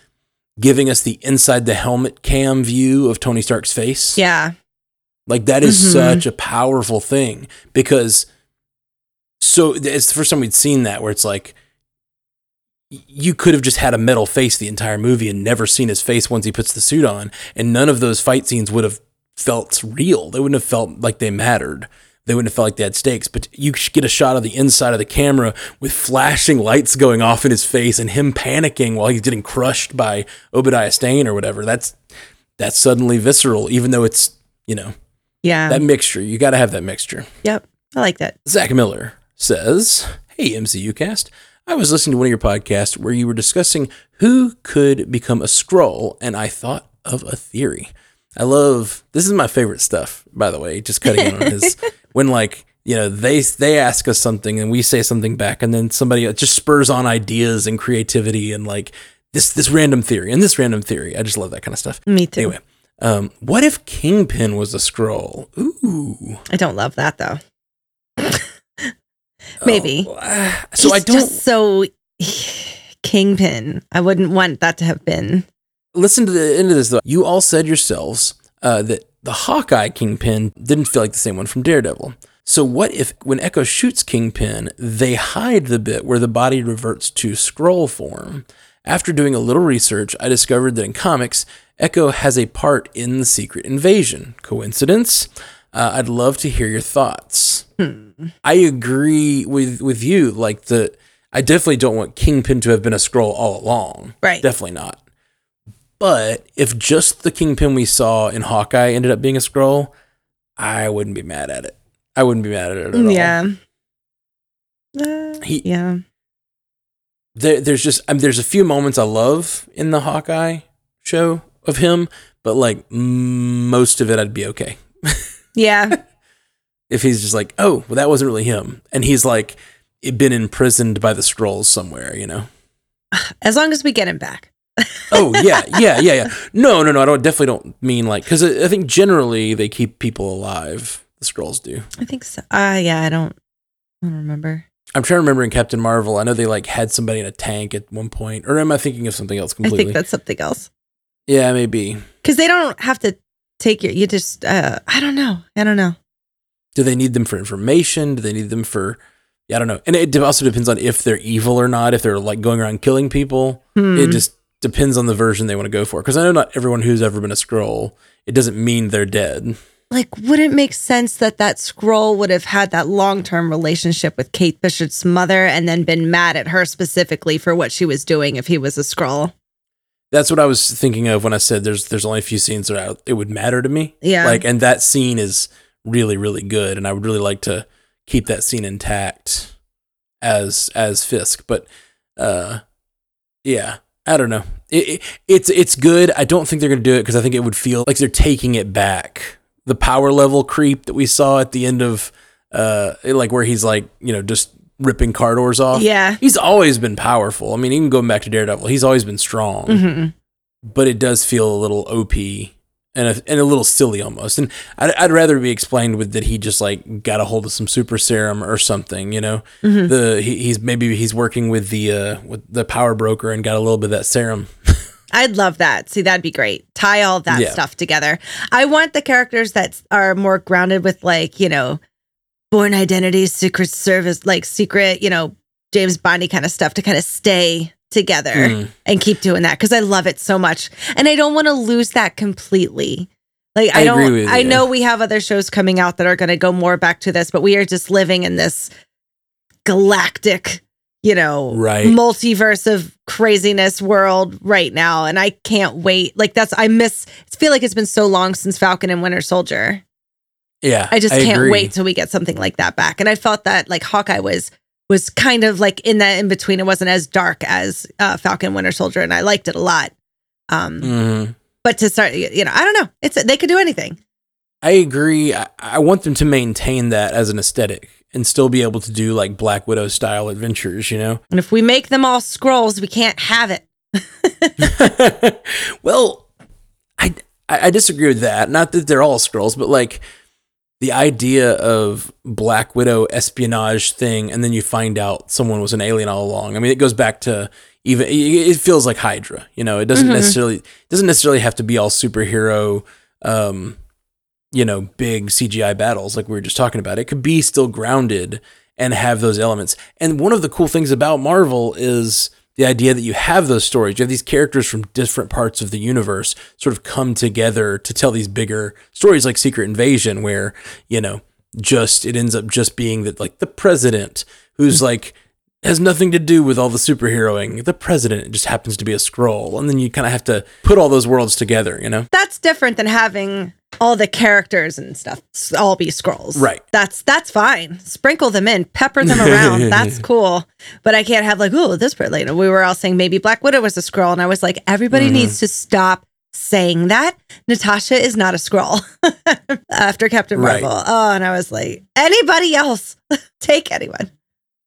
giving us the inside the helmet cam view of Tony Stark's face. Yeah. Like that is Mhm. such a powerful thing because so it's the first time we'd seen that where it's like you could have just had a metal face the entire movie and never seen his face once he puts the suit on and none of those fight scenes would have felt real. They wouldn't have felt like they mattered. They wouldn't have felt like they had stakes, but you get a shot of the inside of the camera with flashing lights going off in his face and him panicking while he's getting crushed by Obadiah Stane or whatever. That's that's suddenly visceral, even though it's you know Yeah. that mixture. You got to have that mixture. yep. I like that. Zach Miller says, Hey, MCU cast. I was listening to one of your podcasts where you were discussing who could become a Skrull, and I thought of a theory. I love this is my favorite stuff, by the way, just cutting in on his [laughs] when like you know they they ask us something and we say something back and then somebody just spurs on ideas and creativity and like this this random theory and this random theory. I just love that kind of stuff. Me too. Anyway, um, what if Kingpin was a Skrull? Ooh, I don't love that though. [laughs] Maybe. Oh, ah, so He's I don't just so [sighs] kingpin. I wouldn't want that to have been. listen to the end of this though. You all said yourselves uh, that the Hawkeye Kingpin didn't feel like the same one from Daredevil. So what if when Echo shoots Kingpin, they hide the bit where the body reverts to Skrull form? After doing a little research, I discovered that in comics, Echo has a part in the Secret Invasion. Coincidence? Uh, I'd love to hear your thoughts. I agree with with you. Like the, I definitely don't want Kingpin to have been a Skrull all along. Right. Definitely not. But if just the Kingpin we saw in Hawkeye ended up being a Skrull, I wouldn't be mad at it. I wouldn't be mad at it at all. Yeah. Uh, He- yeah. There, there's just I mean, there's a few moments I love in the Hawkeye show of him, but like most of it, I'd be okay [laughs] Yeah. if he's just like, oh, well, that wasn't really him, and he's like been imprisoned by the Skrulls somewhere, you know. As long as we get him back. Oh yeah, yeah, yeah, yeah. No, no, no. I don't definitely don't mean like because I I think generally they keep people alive. The Skrulls do. I think so. Uh yeah, I don't I don't remember. I'm trying to remember in Captain Marvel. I know they like had somebody in a tank at one point, or am I thinking of something else completely? I think that's something else. yeah, maybe. Because they don't have to take your you just uh I don't know. I don't know. Do they need them for information? Do they need them for? Yeah, I don't know. And it also depends on if they're evil or not. If they're like going around killing people, Hmm. it just depends on the version they want to go for. Because I know not everyone who's ever been a Skrull. It doesn't mean they're dead. like would it make sense that that Skrull would have had that long-term relationship with Kate Bishop's mother and then been mad at her specifically for what she was doing if he was a Skrull? That's what I was thinking of when I said there's there's only a few scenes that I, it would matter to me. Yeah. Like, and that scene is really really good, and I would really like to keep that scene intact as as Fisk. But uh, yeah, I don't know. It, it, it's it's good. I don't think they're gonna do it because I think it would feel like they're taking it back. The power level creep that we saw at the end of uh, like where he's like you know just ripping car doors off. Yeah. He's always been powerful. I mean, even going back to Daredevil, he's always been strong. hmm But it does feel a little OP and a, and a little silly almost. And I'd, I'd rather be explained with that he just like got a hold of some super serum or something. You know, Mhm. the he, he's maybe he's working with the uh, with the power broker and got a little bit of that serum. [laughs] I'd love that. See, that'd be great. Tie all that Yeah. stuff together. I want the characters that are more grounded with like, you know, born identity, secret service, like secret, you know, James Bondy kind of stuff to kind of stay together Mm. and keep doing that because I love it so much. And I don't want to lose that completely. Like I, I don't I know we have other shows coming out that are going to go more back to this, but we are just living in this galactic, you know, Right. multiverse of craziness world right now and I can't wait. Like that's I miss I feel like it's been so long since Falcon and Winter Soldier. Yeah, I just can't agree. wait till we get something like that back. And I felt that like Hawkeye was was kind of like in that in between. It wasn't as dark as uh, Falcon Winter Soldier, and I liked it a lot. Um, Mhm. but to start, you know, I don't know. It's they could do anything. I agree. I, I want them to maintain that as an aesthetic and still be able to do like Black Widow style adventures. You know. And if we make them all Skrulls, we can't have it. [laughs] well, I I I disagree with that. Not that they're all Skrulls, but like the idea of Black Widow espionage thing, and then you find out someone was an alien all along. I mean, it goes back to even it feels like Hydra. You know, it doesn't Mhm. necessarily it doesn't necessarily have to be all superhero. Um, you know, big CGI battles like we were just talking about. It could be still grounded and have those elements. And one of the cool things about Marvel is the idea that you have those stories. You have these characters from different parts of the universe sort of come together to tell these bigger stories like Secret Invasion, where, you know, just it ends up just being that like the president who's hmm. like has nothing to do with all the superheroing. The president just happens to be a Skrull. And then you kind of have to put all those worlds together, you know? That's different than having all the characters and stuff all be Skrulls. Right. That's that's fine. Sprinkle them in, pepper them around. [laughs] that's cool. But I can't have like, oh, this part later. We were all saying maybe Black Widow was a Skrull, and I was like, everybody Mhm. needs to stop saying that Natasha is not a Skrull [laughs] after Captain Right. Marvel. Oh, and I was like, anybody else, [laughs] take anyone.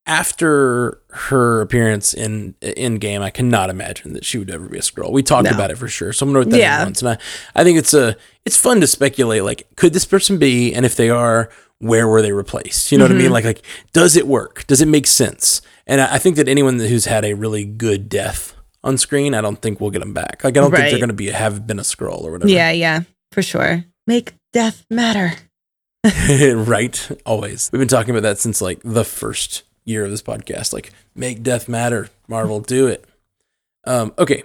After her appearance in Endgame, I cannot imagine that she would ever be a Skrull. We talked No. about it for sure. So I'm gonna note that Yeah. once. And I, I think it's a it's fun to speculate like, could this person be? And if they are, where were they replaced? You know what I mean? Mm-hmm. Like like does it work? Does it make sense? And I, I think that anyone who's had a really good death on screen, I don't think we'll get them back. Like I don't think they're gonna be have been a Skrull or whatever. Yeah, yeah, for sure. Make death matter. [laughs] right? Always. We've been talking about that since like the first year of this podcast. Like, make death matter. Marvel, do it. Um, okay.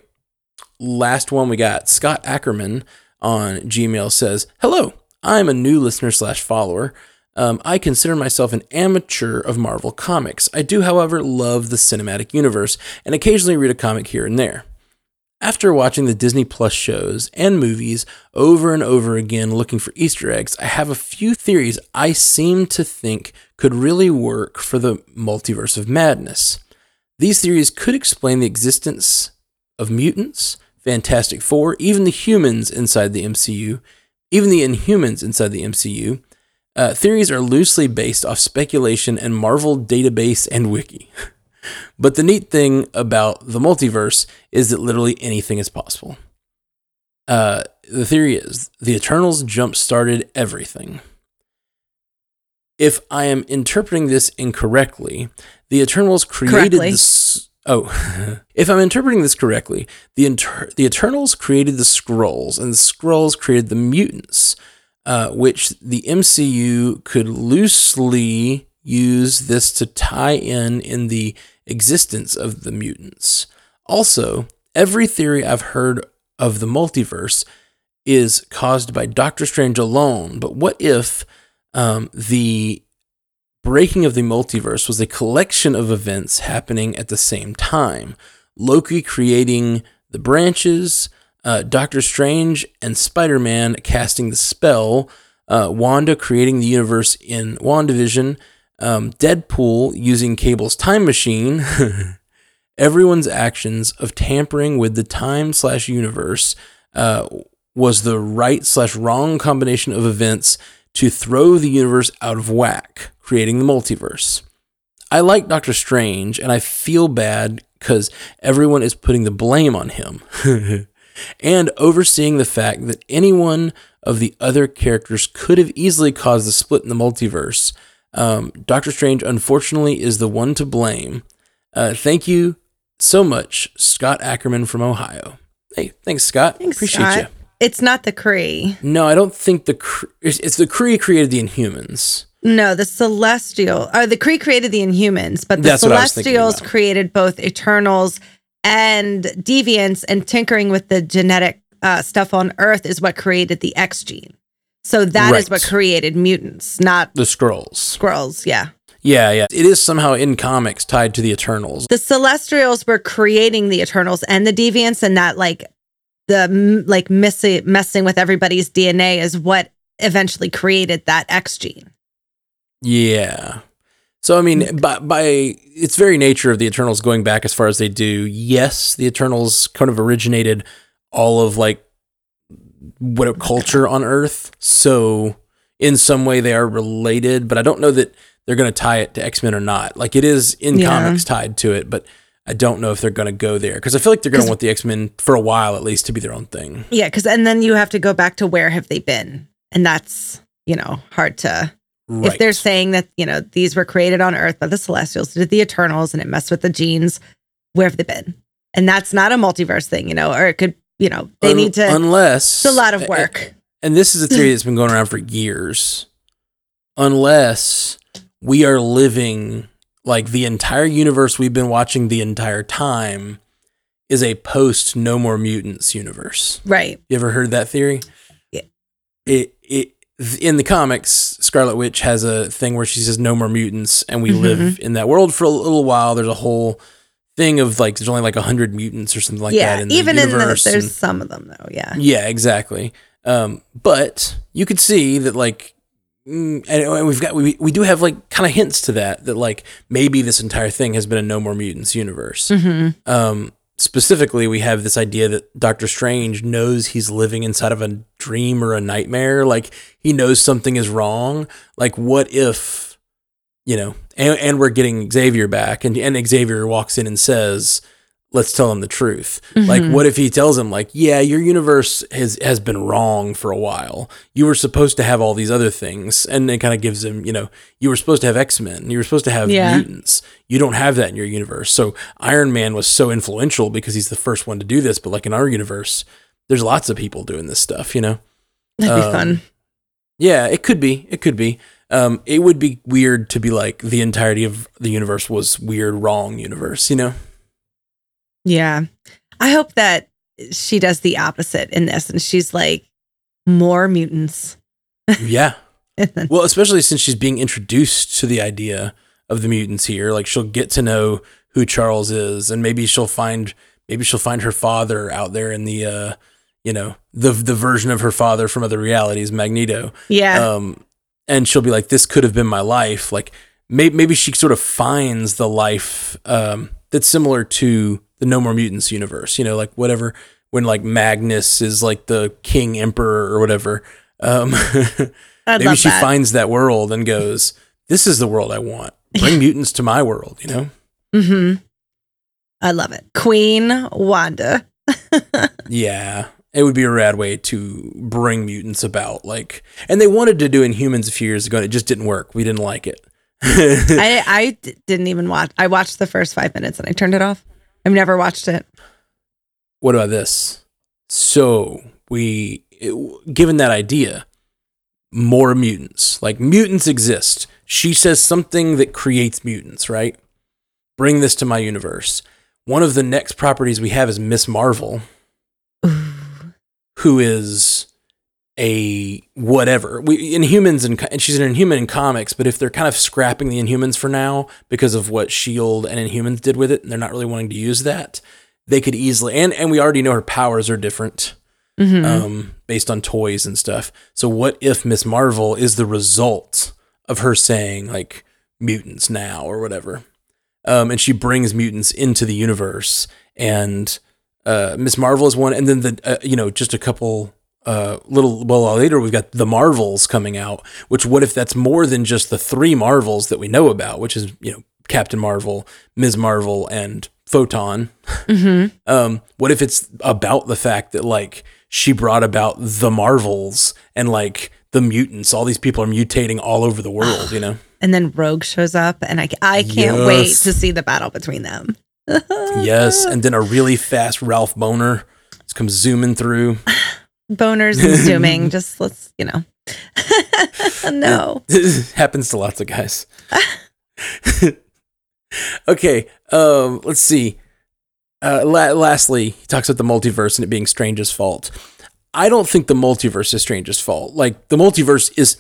Last one we got. Scott Ackerman on Gmail says, Hello, I'm a new listener slash follower. Um, I consider myself an amateur of Marvel comics. I do, however, love the cinematic universe and occasionally read a comic here and there. After watching the Disney Plus shows and movies over and over again looking for Easter eggs, I have a few theories I seem to think could really work for the multiverse of madness. These theories could explain the existence of mutants, Fantastic Four, even the humans inside the MCU, even the Inhumans inside the MCU. Uh, theories are loosely based off speculation and Marvel database and wiki. [laughs] But the neat thing about the multiverse is that literally anything is possible. Uh, the theory is the Eternals jump started everything. If I am interpreting this incorrectly, the Eternals created Correctly. this. Oh, [laughs] if I'm interpreting this correctly, the inter- the Eternals created the Skrulls, and the Skrulls created the mutants, uh, which the MCU could loosely use this to tie in in the existence of the mutants. Also, every theory I've heard of the multiverse is caused by Doctor Strange alone. But what if um, the breaking of the multiverse was a collection of events happening at the same time? Loki creating the branches, uh, Doctor Strange and Spider Man casting the spell, uh, Wanda creating the universe in WandaVision, um, Deadpool using Cable's time machine, [laughs] everyone's actions of tampering with the time slash universe uh, was the right slash wrong combination of events to throw the universe out of whack, creating the multiverse. I like Doctor Strange, and I feel bad because everyone is putting the blame on him. [laughs] and overseeing the fact that any one of the other characters could have easily caused the split in the multiverse. Um, Doctor Strange, unfortunately, is the one to blame. Uh, thank you so much, Scott Ackerman from Ohio. Hey, thanks, Scott. Thanks, Appreciate Scott. you. It's not the Kree. No, I don't think the Cre- it's, it's the Kree created the Inhumans. No, the Celestial. Or the Kree created the Inhumans, but the That's what I was thinking Celestials created both Eternals and Deviants, and tinkering with the genetic uh, stuff on Earth is what created the X gene. So that is Right. what created mutants, not The Skrulls. Skrulls, Yeah. Yeah, yeah. It is somehow in comics tied to the Eternals. The Celestials were creating the Eternals and the Deviants, and that like the like messing messing with everybody's DNA is what eventually created that X gene. Yeah. So I mean, mm. by by its very nature of the Eternals going back as far as they do, yes, the Eternals kind of originated all of like what a culture on Earth. So in some way they are related, but I don't know that they're going to tie it to X Men or not. Like it is in Yeah. comics tied to it, but I don't know if they're going to go there because I feel like they're going to want the X Men for a while at least to be their own thing. Yeah, because and then you have to go back to where have they been, and that's you know hard to Right. if they're saying that you know these were created on Earth by the Celestials, did the Eternals, and it messed with the genes. Where have they been? And that's not a multiverse thing, you know, or it could, you know, they Un- need to. unless it's a lot of work. and this is a theory that's been going around for years unless we are living like the entire universe we've been watching the entire time is a post no more mutants universe right. you ever heard that theory Yeah. it it in the comics scarlet witch has a thing where she says no more mutants and we Mhm. live in that world for a little while there's a whole thing of like there's only like 100 mutants or something like yeah. that in the Even in the universe there's and- some of them though. Yeah. yeah, exactly. Um, but you could see that like, mm, and we've got we we do have like kind of hints to that that like maybe this entire thing has been a No More Mutants universe. hmm Um, specifically, we have this idea that Doctor Strange knows he's living inside of a dream or a nightmare. Like he knows something is wrong. Like, what if, you know, and, and we're getting Xavier back, and, and Xavier walks in and says, let's tell him the truth. Mm-hmm. Like, what if he tells him, like, yeah, your universe has has been wrong for a while. You were supposed to have all these other things, and it kind of gives him, you know, you were supposed to have X Men, you were supposed to have yeah. mutants. You don't have that in your universe. So Iron Man was so influential because he's the first one to do this. But like in our universe, there's lots of people doing this stuff. You know, that'd be um, fun. Yeah, it could be. It could be. Um, it would be weird to be like the entirety of the universe was weird, wrong universe. You know. Yeah. I hope that she does the opposite in this and she's like, more mutants. [laughs] yeah. well, especially since she's being introduced to the idea of the mutants here. Like she'll get to know who Charles is and maybe she'll find maybe she'll find her father out there in the uh you know, the the version of her father from other realities, Magneto. Yeah. Um and she'll be like, This could have been my life. Like maybe maybe she sort of finds the life um that's similar to the No More Mutants universe. You know, like whatever when like Magnus is like the king emperor or whatever. Um, [laughs] maybe she that. finds that world and goes, "This is the world I want. Bring [laughs] mutants to my world." You know. Hmm. I love it, Queen Wanda. [laughs] yeah, it would be a rad way to bring mutants about. Like, and they wanted to do Inhumans a few years ago, and it just didn't work. We didn't like it. [laughs] I I d- didn't even watch. I watched the first five minutes and I turned it off. I've never watched it. What about this? So we, it, given that idea, more mutants. Like mutants exist. She says something that creates mutants, right? Bring this to my universe. One of the next properties we have is Ms. Marvel, [laughs] who is a whatever. We Inhumans and, and she's an Inhuman in comics, but if they're kind of scrapping the Inhumans for now because of what Shield and Inhumans did with it, and they're not really wanting to use that, they could easily and and we already know her powers are different. Mm-hmm. Um, based on toys and stuff. So what if Ms. Marvel is the result of her saying like mutants now or whatever? Um, and she brings mutants into the universe and uh, Ms. Marvel is one, and then the uh, you know just a couple uh, little well later we've got the Marvels coming out. Which what if that's more than just the three Marvels that we know about, which is you know Captain Marvel, Ms. Marvel, and Photon. Mm-hmm. [laughs] um, what if it's about the fact that like she brought about the Marvels and like the mutants? All these people are mutating all over the world, you know. [sighs] And then Rogue shows up, and I I can't yes. wait to see the battle between them. Yes, and then a really fast Ralph Bohner comes zooming through. boners and zooming. [laughs] just let's, you know. [laughs] no. It [laughs] happens to lots of guys. okay. Um, let's see. Uh, la- lastly, he talks about the multiverse and it being Strange's fault. I don't think the multiverse is Strange's fault. Like the multiverse is,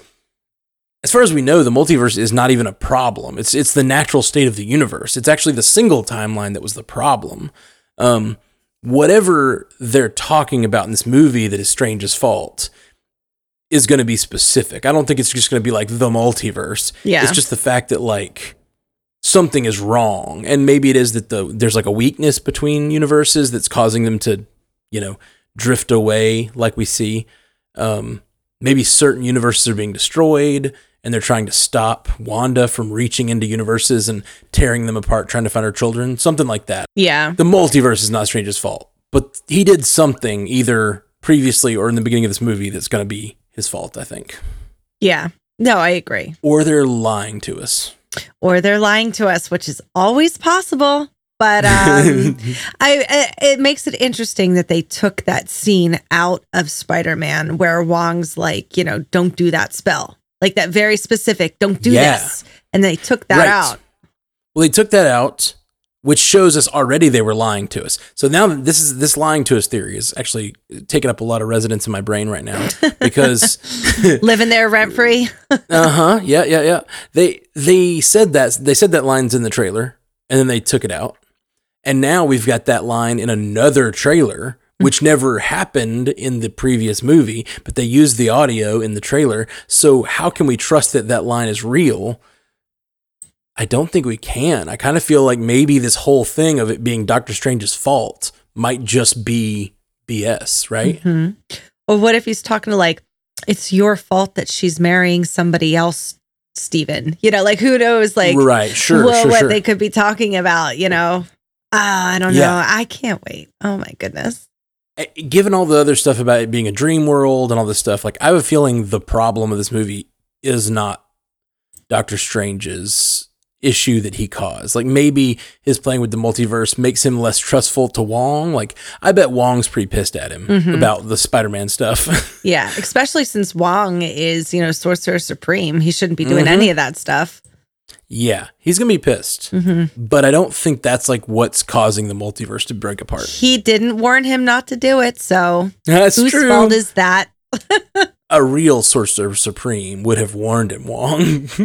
as far as we know, the multiverse is not even a problem. It's it's the natural state of the universe. It's actually the single timeline that was the problem. Um, whatever they're talking about in this movie that is Strange's fault is going to be specific. I don't think it's just going to be like the multiverse. Yeah. It's just the fact that like something is wrong and maybe it is that the there's like a weakness between universes that's causing them to, you know, drift away like we see. Um maybe certain universes are being destroyed and they're trying to stop Wanda from reaching into universes and tearing them apart, trying to find her children, something like that. Yeah. The multiverse is not Strange's fault, but he did something either previously or in the beginning of this movie that's going to be his fault, I think. Yeah. No, I agree. Or they're lying to us. Or they're lying to us, which is always possible. But um, [laughs] I, it makes it interesting that they took that scene out of Spider Man where Wong's like, you know, don't do that spell like that very specific, don't do yeah. this. And they took that right. out. Well, they took that out, which shows us already they were lying to us. So now this is this lying to us theory is actually taking up a lot of residence in my brain right now [laughs] because [laughs] [laughs] living there rent free. uh-huh. Yeah, yeah, yeah. They they said that they said that line's in the trailer and then they took it out. And now we've got that line in another trailer which never happened in the previous movie, but they used the audio in the trailer. So how can we trust that that line is real? I don't think we can. I kind of feel like maybe this whole thing of it being Doctor Strange's fault might just be BS, right? Mhm. Or what if he's talking to like, it's your fault that she's marrying somebody else, Steven? You know, like who knows, like right, sure, well, sure, what sure. they could be talking about, you know? Ah, I don't Yeah. know. I can't wait. Oh my goodness. Eh, Given all the other stuff about it being a dream world and all this stuff, like I have a feeling the problem of this movie is not Doctor Strange's issue that he caused. Like maybe his playing with the multiverse makes him less trustful to Wong. Like I bet Wong's pretty pissed at him Mhm. about the Spider-Man stuff. [laughs] Yeah, especially since Wong is, you know, Sorcerer Supreme. He shouldn't be doing Mhm. any of that stuff. Yeah, he's gonna be pissed. hmm But I don't think that's like what's causing the multiverse to break apart. He didn't warn him not to do it. So That's whose true. fault is that? [laughs] a real Sorcerer Supreme would have warned him, Wong. [laughs]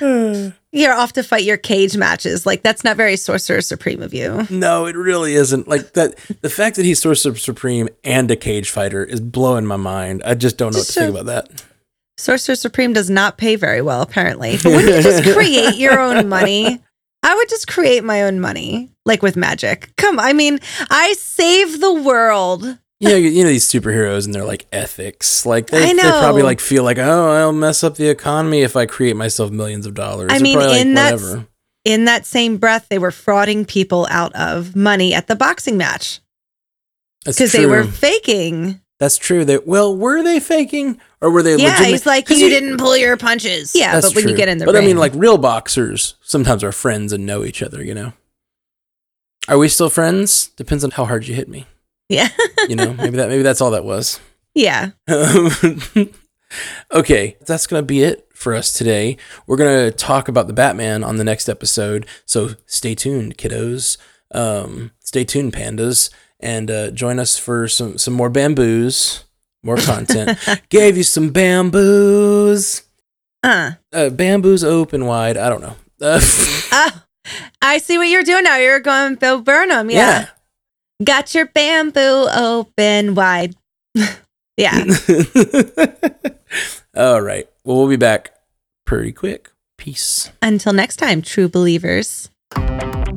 [sighs] You're off to fight your cage matches. Like, that's not very Sorcerer Supreme of you. no, it really isn't. Like that the fact that he's Sorcerer Supreme and a cage fighter is blowing my mind. I just don't know what to Just think about that. Sorcerer Supreme does not pay very well, apparently. But wouldn't you just [laughs] create your own money? I would just create my own money, like with magic. Come, I mean, I save the world. You know, you know these superheroes and their like ethics. Like they, they probably like feel like, oh, I'll mess up the economy if I create myself millions of dollars. I They're mean, probably like, in that whatever. In that same breath, they were frauding people out of money at the boxing match because they were faking. That's true. That well, were they faking or were they? Yeah, legitimate? he's like, you didn't pull your punches. Yeah, but when you get in the but ring, I mean, like real boxers sometimes are friends and know each other. You know, are we still friends? Depends on how hard you hit me. yeah, You know, [laughs] maybe that maybe that's all that was. yeah. [laughs] okay, that's gonna be it for us today. We're gonna talk about the Batman on the next episode. So stay tuned, kiddos. Um, stay tuned, pandas, and uh, join us for some some more bamboos, more content. [laughs] Gave you some bamboos. Uh, uh, bamboos open wide. I don't know. Uh, [laughs] oh, I see what you're doing now. You're going Bill Burnham. Yeah. Got your bamboo open wide. [laughs] yeah. All right. Well, we'll be back pretty quick. Peace. Until next time, true believers.